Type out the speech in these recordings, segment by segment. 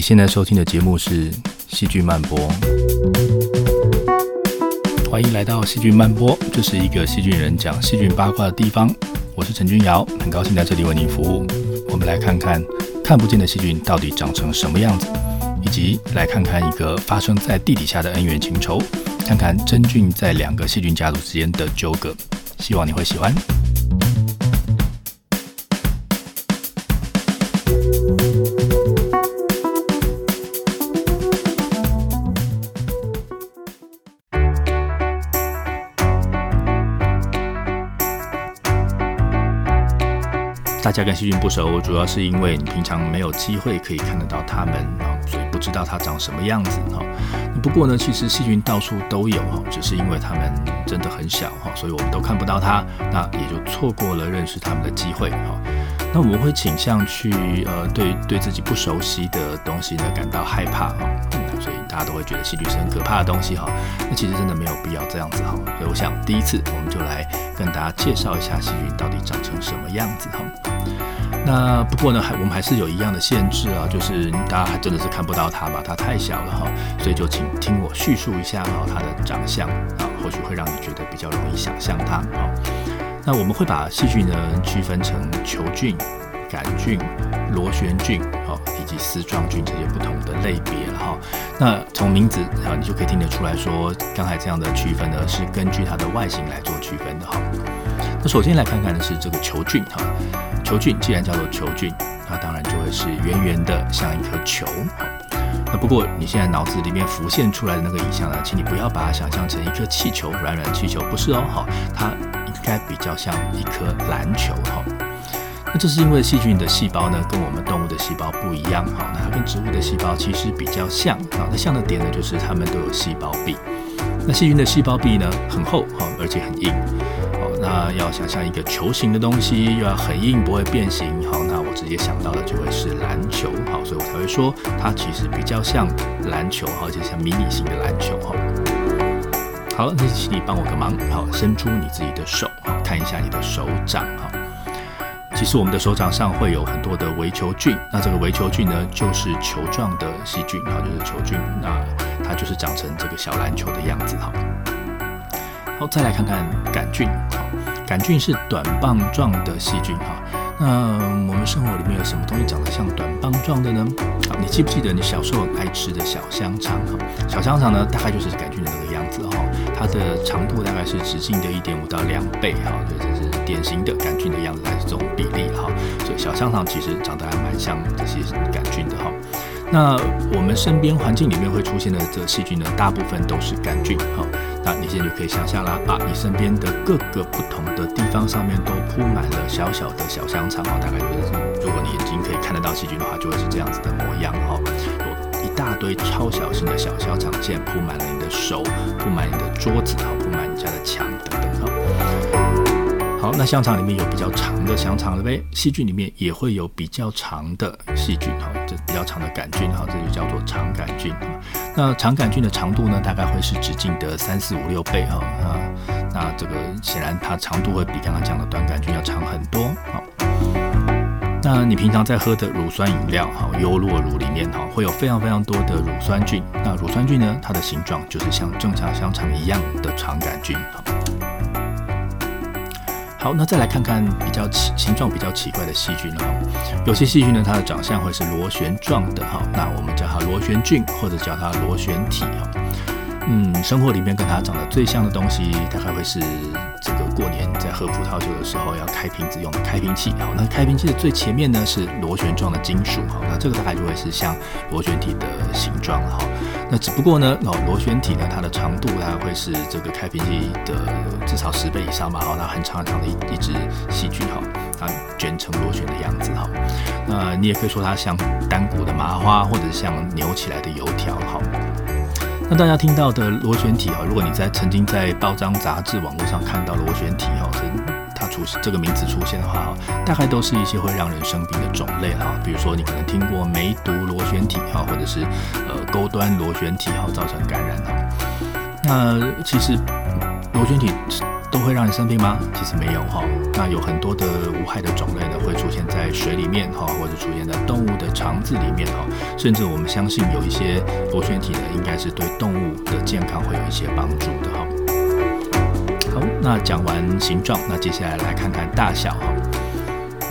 你现在收听的节目是《细菌漫播》，欢迎来到《细菌漫播》，这是一个细菌人讲细菌八卦的地方。我是陈君尧，很高兴在这里为您服务。我们来看看看不见的细菌到底长成什么样子，以及来看看一个发生在地底下的恩怨情仇，看看真菌在两个细菌家族之间的纠葛。希望你会喜欢。家跟细菌不熟，主要是因为你平常没有机会可以看得到它们啊，所以不知道它长什么样子哈。不过呢，其实细菌到处都有哈，只是因为它们真的很小哈，所以我们都看不到它，那也就错过了认识它们的机会哈。那我们会倾向去呃对对自己不熟悉的东西呢感到害怕哈，所以大家都会觉得细菌是很可怕的东西哈。那其实真的没有必要这样子哈。所以我想第一次我们就来跟大家介绍一下细菌到底长成什么样子哈。那不过呢，还我们还是有一样的限制啊，就是大家还真的是看不到它吧，它太小了哈，所以就请听我叙述一下哈它的长相啊，或许会让你觉得比较容易想象它哈。那我们会把细菌呢区分成球菌、杆菌、螺旋菌哦，以及丝状菌这些不同的类别了哈。那从名字啊，你就可以听得出来说，刚才这样的区分呢是根据它的外形来做区分的哈。那首先来看看的是这个球菌哈。球菌既然叫做球菌，那当然就会是圆圆的，像一颗球。那不过你现在脑子里面浮现出来的那个影像呢，请你不要把它想象成一颗气球，软软气球，不是哦，好，它应该比较像一颗篮球哈。那这是因为细菌的细胞呢，跟我们动物的细胞不一样哈。那它跟植物的细胞其实比较像啊。那像的点呢，就是它们都有细胞壁。那细菌的细胞壁呢，很厚哈，而且很硬。那要想象一个球形的东西，又要很硬，不会变形。好，那我直接想到的就会是篮球。好，所以我才会说它其实比较像篮球，而且像迷你型的篮球。哈，好，那请你帮我个忙，好，伸出你自己的手，好，看一下你的手掌。哈，其实我们的手掌上会有很多的微球菌，那这个微球菌呢，就是球状的细菌，啊，就是球菌，那它就是长成这个小篮球的样子。哈。好，再来看看杆菌。好，杆菌是短棒状的细菌。哈，那我们生活里面有什么东西长得像短棒状的呢？好，你记不记得你小时候爱吃的小香肠？小香肠呢，大概就是杆菌的那个。它的长度大概是直径的一点五到两倍。哈，所以这是典型的杆菌的样子，还是这种比例。哈，所以小香肠其实长得还蛮像这些杆菌的。哈，那我们身边环境里面会出现的这细菌呢，大部分都是杆菌。哈。那你现在就可以想象啦，啊，你身边的各个不同的地方上面都铺满了小小的小香肠，哈，大概就是，如果你眼睛可以看得到细菌的话，就会是这样子的模样，哈，大堆超小型的小香肠，现在铺满了你的手，铺满你的桌子，哈，铺满你家的墙等等，哈。好，那香肠里面有比较长的香肠了呗，细菌里面也会有比较长的细菌，哈，这比较长的杆菌，哈，这就叫做长杆菌。那长杆菌的长度呢，大概会是直径的三四五六倍，哈，啊，那这个显然它长度会比刚刚讲的短杆菌要长很多，好。那你平常在喝的乳酸饮料，哈，优酪乳里面，哈，会有非常非常多的乳酸菌。那乳酸菌呢，它的形状就是像正常香肠一样的肠杆菌，好，那再来看看比较奇形状比较奇怪的细菌哈，有些细菌呢，它的长相会是螺旋状的哈，那我们叫它螺旋菌或者叫它螺旋体。嗯，生活里面跟它长得最像的东西，大概会是这个过年在喝葡萄酒的时候要开瓶子用的开瓶器。好，那开瓶器的最前面呢是螺旋状的金属。好，那这个大概就会是像螺旋体的形状了。哈，那只不过呢，哦，螺旋体呢，它的长度大概会是这个开瓶器的至少十倍以上吧。好，那很长很长的一一只细菌。哈，它卷成螺旋的样子。哈，那你也可以说它像单股的麻花，或者像扭起来的油条。哈。那大家听到的螺旋体啊，如果你在曾经在报章杂志、网络上看到螺旋体哈，它出这个名字出现的话哈，大概都是一些会让人生病的种类哈，比如说你可能听过梅毒螺旋体哈，或者是呃钩端螺旋体哈，造成感染哈。那其实螺旋体都会让你生病吗？其实没有哈。那有很多的无害的种类呢，会出现在水里面哈，或者出现在动物的肠子里面哈。甚至我们相信有一些螺旋体呢，应该是对动物的健康会有一些帮助的哈。好，那讲完形状，那接下来来看看大小哈。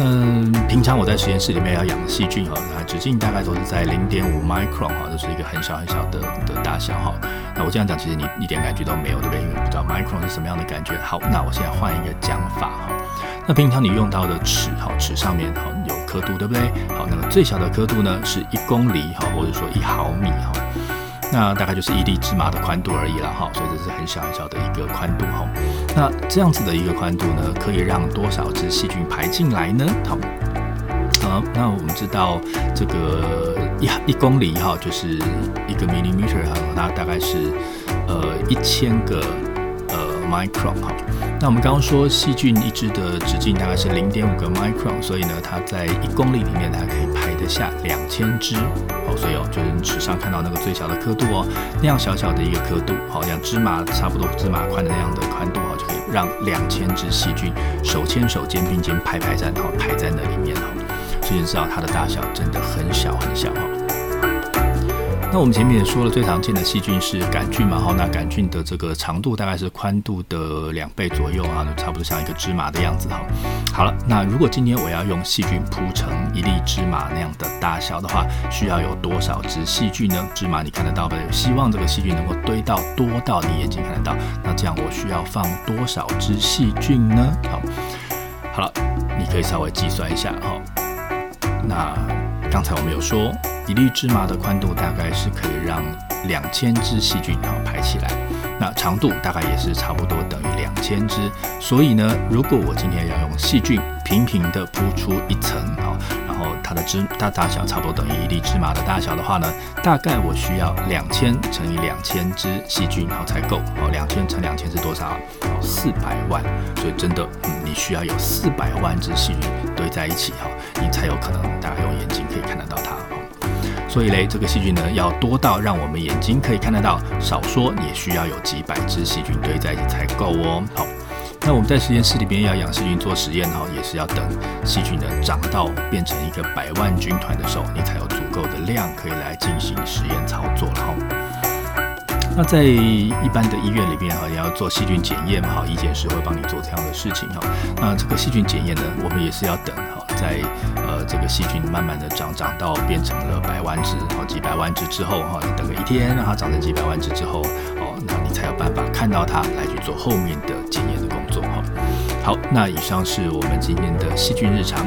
嗯，平常我在实验室里面要养细菌哈，那直径大概都是在零点五 micron 哈，这是一个很小很小的的大小哈。那我这样讲，其实你一点感觉都没有，对不对？因为不知道 micron 是什么样的感觉。好，那我现在换一个讲法哈。那平常你用到的尺哈，尺上面哈有刻度，对不对？好，那个最小的刻度呢是一公里哈，或者说一毫米哈。那大概就是一粒芝麻的宽度而已了哈，所以这是很小很小的一个宽度哈。那这样子的一个宽度呢，可以让多少只细菌排进来呢？好，好，那我们知道这个一一公里哈，就是一个 millimeter 哈，那大概是呃一千个呃 micron 哈。那我们刚刚说细菌一只的直径大概是零点五个 micron，所以呢，它在一公里里面它可以排得下两千只哦。所以哦，就是你纸上看到那个最小的刻度哦，那样小小的一个刻度，好像芝麻差不多芝麻宽的那样的宽度哦，就可以让两千只细菌手牵手、肩并肩排排站，然后排在那里面哦，所以你知道它的大小真的很小很小哈。那我们前面也说了，最常见的细菌是杆菌嘛，哈，那杆菌的这个长度大概是宽度的两倍左右啊，差不多像一个芝麻的样子哈。好了，那如果今天我要用细菌铺成一粒芝麻那样的大小的话，需要有多少只细菌呢？芝麻你看得到的，希望这个细菌能够堆到多到你眼睛看得到，那这样我需要放多少只细菌呢？好，好了，你可以稍微计算一下哈。那刚才我们有说。一粒芝麻的宽度大概是可以让两千只细菌然后排起来，那长度大概也是差不多等于两千只。所以呢，如果我今天要用细菌平平的铺出一层啊，然后它的芝它大小差不多等于一粒芝麻的大小的话呢，大概我需要两千乘以两千只细菌然后才够哦。两千乘两千是多少？四百万。所以真的，嗯，你需要有四百万只细菌堆在一起哈，你才有可能大概用眼睛可以看得到它。所以嘞，这个细菌呢要多到让我们眼睛可以看得到，少说也需要有几百只细菌堆在一起才够哦。好，那我们在实验室里边要养细菌做实验哈，也是要等细菌呢长到变成一个百万军团的时候，你才有足够的量可以来进行实验操作了哈。那在一般的医院里边哈，你要做细菌检验嘛哈，医检师会帮你做这样的事情哈。那这个细菌检验呢，我们也是要等哈，在。这个细菌慢慢的长长到变成了百万只，好几百万只之后，哈，你等个一天，让它长成几百万只之后，哦，那你才有办法看到它，来去做后面的检验的工作，哈。好，那以上是我们今天的细菌日常。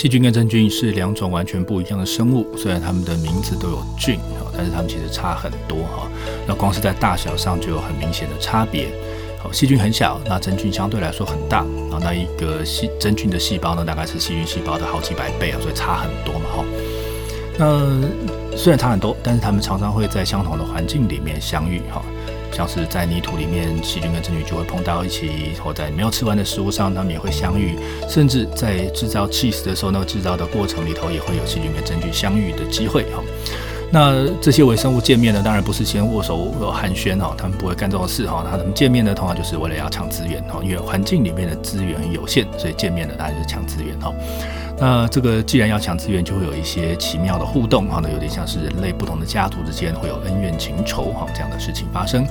细菌跟真菌是两种完全不一样的生物，虽然它们的名字都有“菌”但是它们其实差很多哈。那光是在大小上就有很明显的差别。好，细菌很小，那真菌相对来说很大啊。那一个细真菌的细胞呢，大概是细菌细胞的好几百倍啊，所以差很多嘛哈。那虽然差很多，但是它们常常会在相同的环境里面相遇哈。像是在泥土里面，细菌跟真菌就会碰到一起，或在没有吃完的食物上，它们也会相遇。甚至在制造 cheese 的时候，那个制造的过程里头，也会有细菌跟真菌相遇的机会哈。那这些微生物见面呢，当然不是先握手寒暄哈，他们不会干这种事哈。他们见面呢，通常就是为了要抢资源哈，因为环境里面的资源有限，所以见面呢，当然就是抢资源哈。那这个既然要抢资源，就会有一些奇妙的互动哈，那有点像是人类不同的家族之间会有恩怨情仇哈这样的事情发生。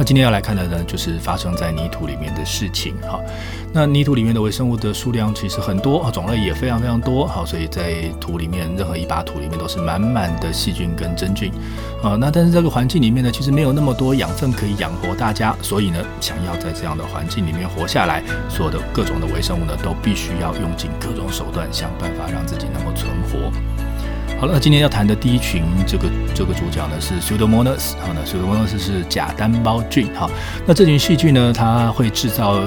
那今天要来看的呢，就是发生在泥土里面的事情哈。那泥土里面的微生物的数量其实很多啊，种类也非常非常多好，所以在土里面任何一把土里面都是满满的细菌跟真菌啊。那但是这个环境里面呢，其实没有那么多养分可以养活大家，所以呢，想要在这样的环境里面活下来，所有的各种的微生物呢，都必须要用尽各种手段，想办法让自己能够存活。好了，那今天要谈的第一群这个这个主角呢是 Pseudomonas，好，那 Pseudomonas 是假单胞菌，哈，那这群细菌呢，它会制造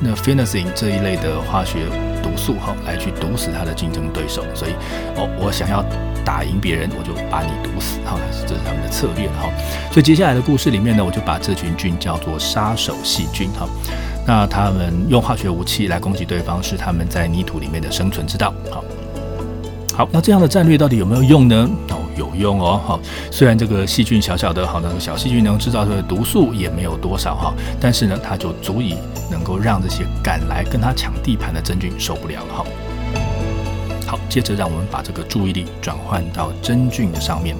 那 phenazine 这一类的化学毒素，哈，来去毒死它的竞争对手，所以哦，我想要打赢别人，我就把你毒死，好，这是他们的策略，哈，所以接下来的故事里面呢，我就把这群菌叫做杀手细菌，哈，那他们用化学武器来攻击对方，是他们在泥土里面的生存之道，好。好，那这样的战略到底有没有用呢？哦，有用哦。好，虽然这个细菌小小的，好，那个小细菌能制造出的毒素也没有多少哈，但是呢，它就足以能够让这些赶来跟它抢地盘的真菌受不了哈。好，接着让我们把这个注意力转换到真菌的上面。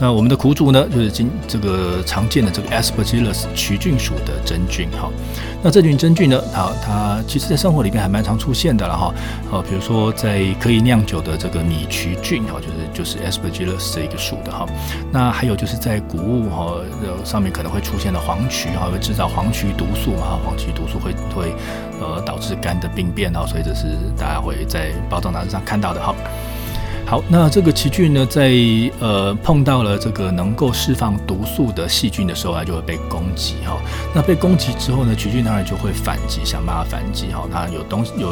那我们的苦主呢，就是今这个常见的这个 Aspergillus 曲菌属的真菌哈。那这群真菌呢，它它其实在生活里面还蛮常出现的了哈。呃，比如说在可以酿酒的这个米曲菌哈，就是就是 Aspergillus 这一个属的哈。那还有就是在谷物哈上面可能会出现的黄曲哈，会制造黄曲毒素嘛，黄曲毒素会会呃导致肝的病变哈，所以这是大家会在报章杂志上看到的哈。好，那这个奇菌呢，在呃碰到了这个能够释放毒素的细菌的时候，它就会被攻击哈。那被攻击之后呢，奇菌当然就会反击，想办法反击哈。那有东西有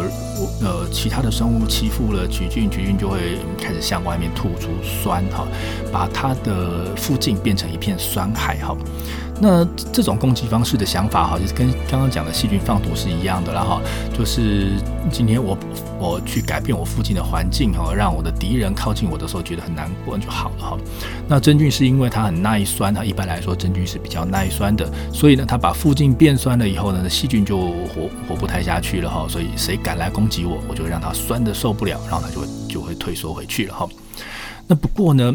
呃其他的生物欺负了奇菌，奇菌就会开始向外面吐出酸哈，把它的附近变成一片酸海哈。那这种攻击方式的想法哈，就是跟刚刚讲的细菌放毒是一样的了哈。就是今天我我去改变我附近的环境哈，让我的敌人靠近我的时候觉得很难过就好了哈。那真菌是因为它很耐酸，它一般来说真菌是比较耐酸的，所以呢，它把附近变酸了以后呢，细菌就活活不太下去了哈。所以谁敢来攻击我，我就让它酸的受不了，然后它就会就会退缩回去了哈。那不过呢，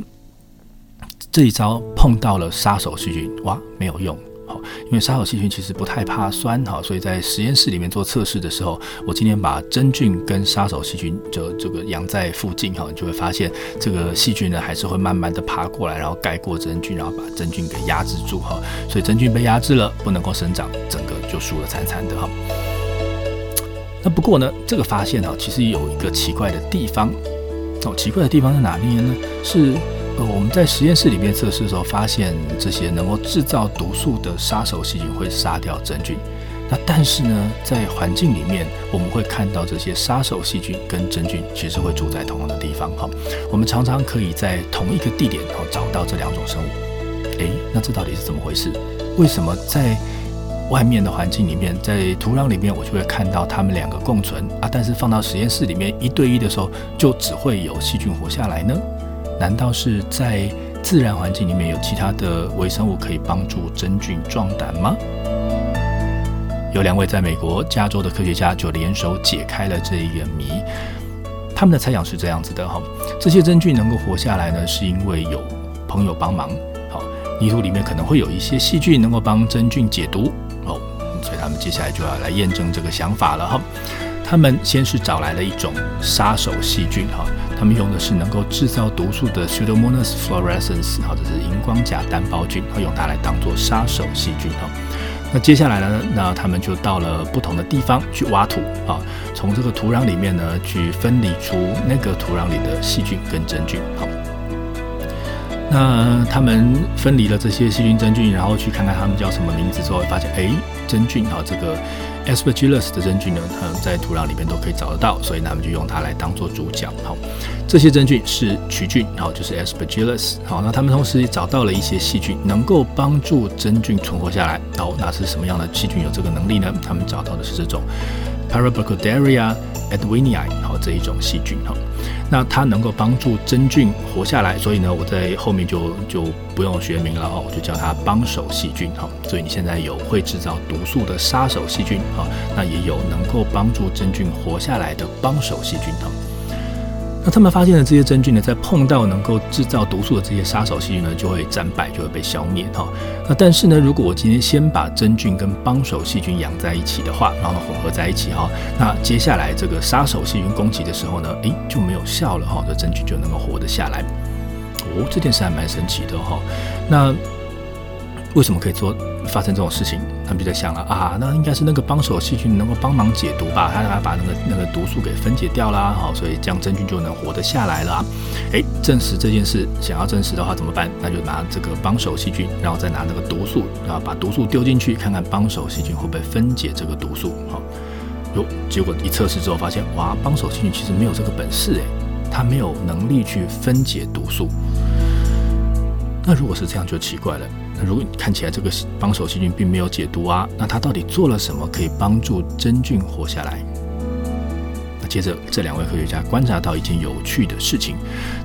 这一招碰到了杀手细菌，哇，没有用，好，因为杀手细菌其实不太怕酸，哈，所以在实验室里面做测试的时候，我今天把真菌跟杀手细菌就这个养在附近，哈，你就会发现这个细菌呢还是会慢慢的爬过来，然后盖过真菌，然后把真菌给压制住，哈，所以真菌被压制了，不能够生长，整个就输了惨惨的，哈。那不过呢，这个发现哈，其实有一个奇怪的地方，哦，奇怪的地方在哪里呢？是。呃，我们在实验室里面测试的时候，发现这些能够制造毒素的杀手细菌会杀掉真菌。那但是呢，在环境里面，我们会看到这些杀手细菌跟真菌其实会住在同样的地方。哈，我们常常可以在同一个地点哦找到这两种生物。诶，那这到底是怎么回事？为什么在外面的环境里面，在土壤里面，我就会看到它们两个共存啊？但是放到实验室里面一对一的时候，就只会有细菌活下来呢？难道是在自然环境里面有其他的微生物可以帮助真菌壮胆吗？有两位在美国加州的科学家就联手解开了这一个谜。他们的猜想是这样子的哈，这些真菌能够活下来呢，是因为有朋友帮忙。好，泥土里面可能会有一些细菌能够帮真菌解毒哦，所以他们接下来就要来验证这个想法了哈。他们先是找来了一种杀手细菌哈。他们用的是能够制造毒素的 Pseudomonas fluorescens，或者是荧光假单胞菌，会用它来当做杀手细菌哈。那接下来呢，那他们就到了不同的地方去挖土啊，从这个土壤里面呢去分离出那个土壤里的细菌跟真菌哈。那他们分离了这些细菌真菌，然后去看看他们叫什么名字之后，发现哎，真菌哈这个。Aspergillus 的真菌呢，它在土壤里面都可以找得到，所以他们就用它来当做主角。好，这些真菌是曲菌，然后，就是 Aspergillus。好，那他们同时也找到了一些细菌，能够帮助真菌存活下来。好，那是什么样的细菌有这个能力呢？他们找到的是这种 Paraburkholderia edwinii，好，这一种细菌。好。那它能够帮助真菌活下来，所以呢，我在后面就就不用学名了哦，我就叫它帮手细菌哈。所以你现在有会制造毒素的杀手细菌哈，那也有能够帮助真菌活下来的帮手细菌哈。那他们发现了这些真菌呢，在碰到能够制造毒素的这些杀手细菌呢，就会战败，就会被消灭哈。那但是呢，如果我今天先把真菌跟帮手细菌养在一起的话，然后混合在一起哈，那接下来这个杀手细菌攻击的时候呢，诶，就没有效了哈，这真菌就能够活得下来。哦，这件事还蛮神奇的哈。那为什么可以做？发生这种事情，他们就在想了啊，那应该是那个帮手细菌能够帮忙解毒吧？他他把那个那个毒素给分解掉啦，好，所以这样真菌就能活得下来了。诶，证实这件事，想要证实的话怎么办？那就拿这个帮手细菌，然后再拿那个毒素，然后把毒素丢进去，看看帮手细菌会不会分解这个毒素。好，哟，结果一测试之后发现，哇，帮手细菌其实没有这个本事，诶，它没有能力去分解毒素。那如果是这样，就奇怪了。那如果你看起来这个帮手细菌并没有解毒啊，那它到底做了什么可以帮助真菌活下来？那接着这两位科学家观察到一件有趣的事情，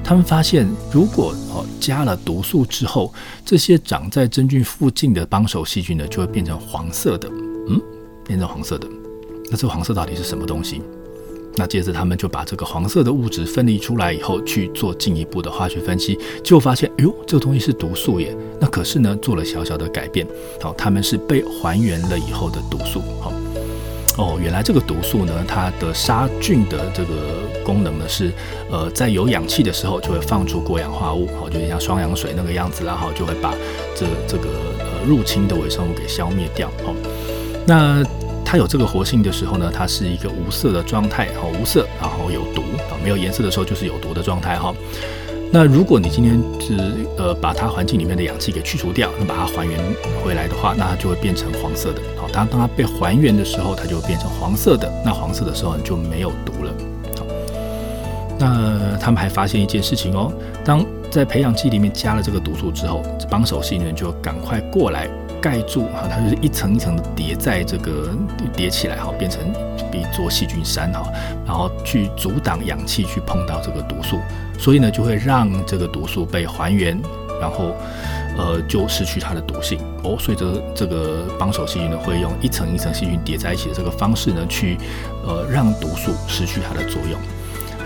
他们发现如果哦加了毒素之后，这些长在真菌附近的帮手细菌呢就会变成黄色的，嗯，变成黄色的。那这个黄色到底是什么东西？那接着他们就把这个黄色的物质分离出来以后去做进一步的化学分析，就发现，哎呦，这个东西是毒素耶。那可是呢，做了小小的改变，好，他们是被还原了以后的毒素。好，哦，原来这个毒素呢，它的杀菌的这个功能呢是，呃，在有氧气的时候就会放出过氧化物，好，就像双氧水那个样子，然后就会把这这个呃入侵的微生物给消灭掉。好，那。它有这个活性的时候呢，它是一个无色的状态，哈，无色，然后有毒，啊，没有颜色的时候就是有毒的状态，哈。那如果你今天是呃把它环境里面的氧气给去除掉，那把它还原回来的话，那它就会变成黄色的，好，当当它被还原的时候，它就变成黄色的，那黄色的时候你就没有毒了，好。那他们还发现一件事情哦，当在培养基里面加了这个毒素之后，帮手细菌就赶快过来。盖住哈，它就是一层一层的叠在这个叠起来哈，变成一座细菌山哈，然后去阻挡氧气去碰到这个毒素，所以呢就会让这个毒素被还原，然后呃就失去它的毒性哦，所以这这个帮手细菌呢会用一层一层细菌叠在一起的这个方式呢去呃让毒素失去它的作用。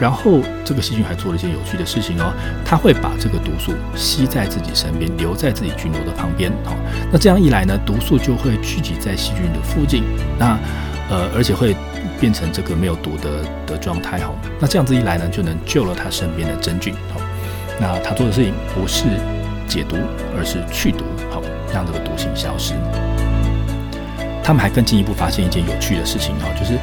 然后这个细菌还做了一些有趣的事情哦，它会把这个毒素吸在自己身边，留在自己菌落的旁边。好，那这样一来呢，毒素就会聚集在细菌的附近，那呃，而且会变成这个没有毒的的状态。哦，那这样子一来呢，就能救了它身边的真菌。好，那它做的事情不是解毒，而是去毒。好，让这个毒性消失。他们还更进一步发现一件有趣的事情哈，就是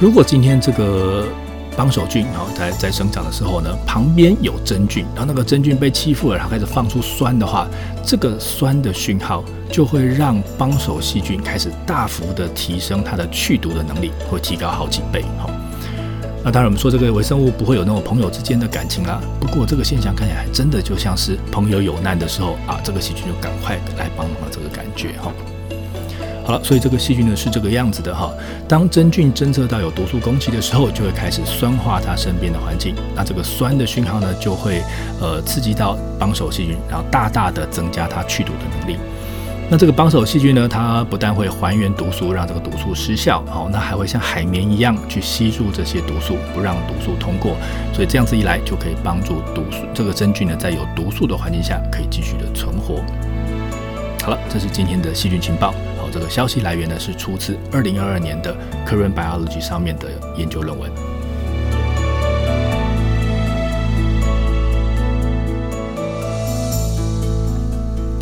如果今天这个。帮手菌，然后在在生长的时候呢，旁边有真菌，然后那个真菌被欺负了，然后开始放出酸的话，这个酸的讯号就会让帮手细菌开始大幅的提升它的去毒的能力，会提高好几倍。好，那当然我们说这个微生物不会有那种朋友之间的感情啦，不过这个现象看起来真的就像是朋友有难的时候啊，这个细菌就赶快来帮忙的这个感觉哈。好了，所以这个细菌呢是这个样子的哈。当真菌侦测到有毒素攻击的时候，就会开始酸化它身边的环境。那这个酸的讯号呢，就会呃刺激到帮手细菌，然后大大的增加它去毒的能力。那这个帮手细菌呢，它不但会还原毒素，让这个毒素失效，好，那还会像海绵一样去吸住这些毒素，不让毒素通过。所以这样子一来，就可以帮助毒素这个真菌呢，在有毒素的环境下，可以继续的存活。好了，这是今天的细菌情报。这个消息来源呢是出自二零二二年的《Current Biology》上面的研究论文。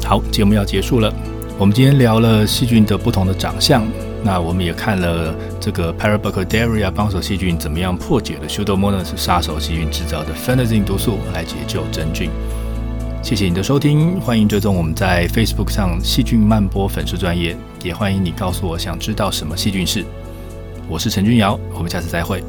好，节目要结束了。我们今天聊了细菌的不同的长相，那我们也看了这个 Parabacteria 帮手细菌怎么样破解了 Pseudomonas 杀手细菌制造的 f e n a z i n e 毒素来解救真菌。谢谢你的收听，欢迎追踪我们在 Facebook 上细菌漫播粉丝专业，也欢迎你告诉我想知道什么细菌事。我是陈君尧，我们下次再会。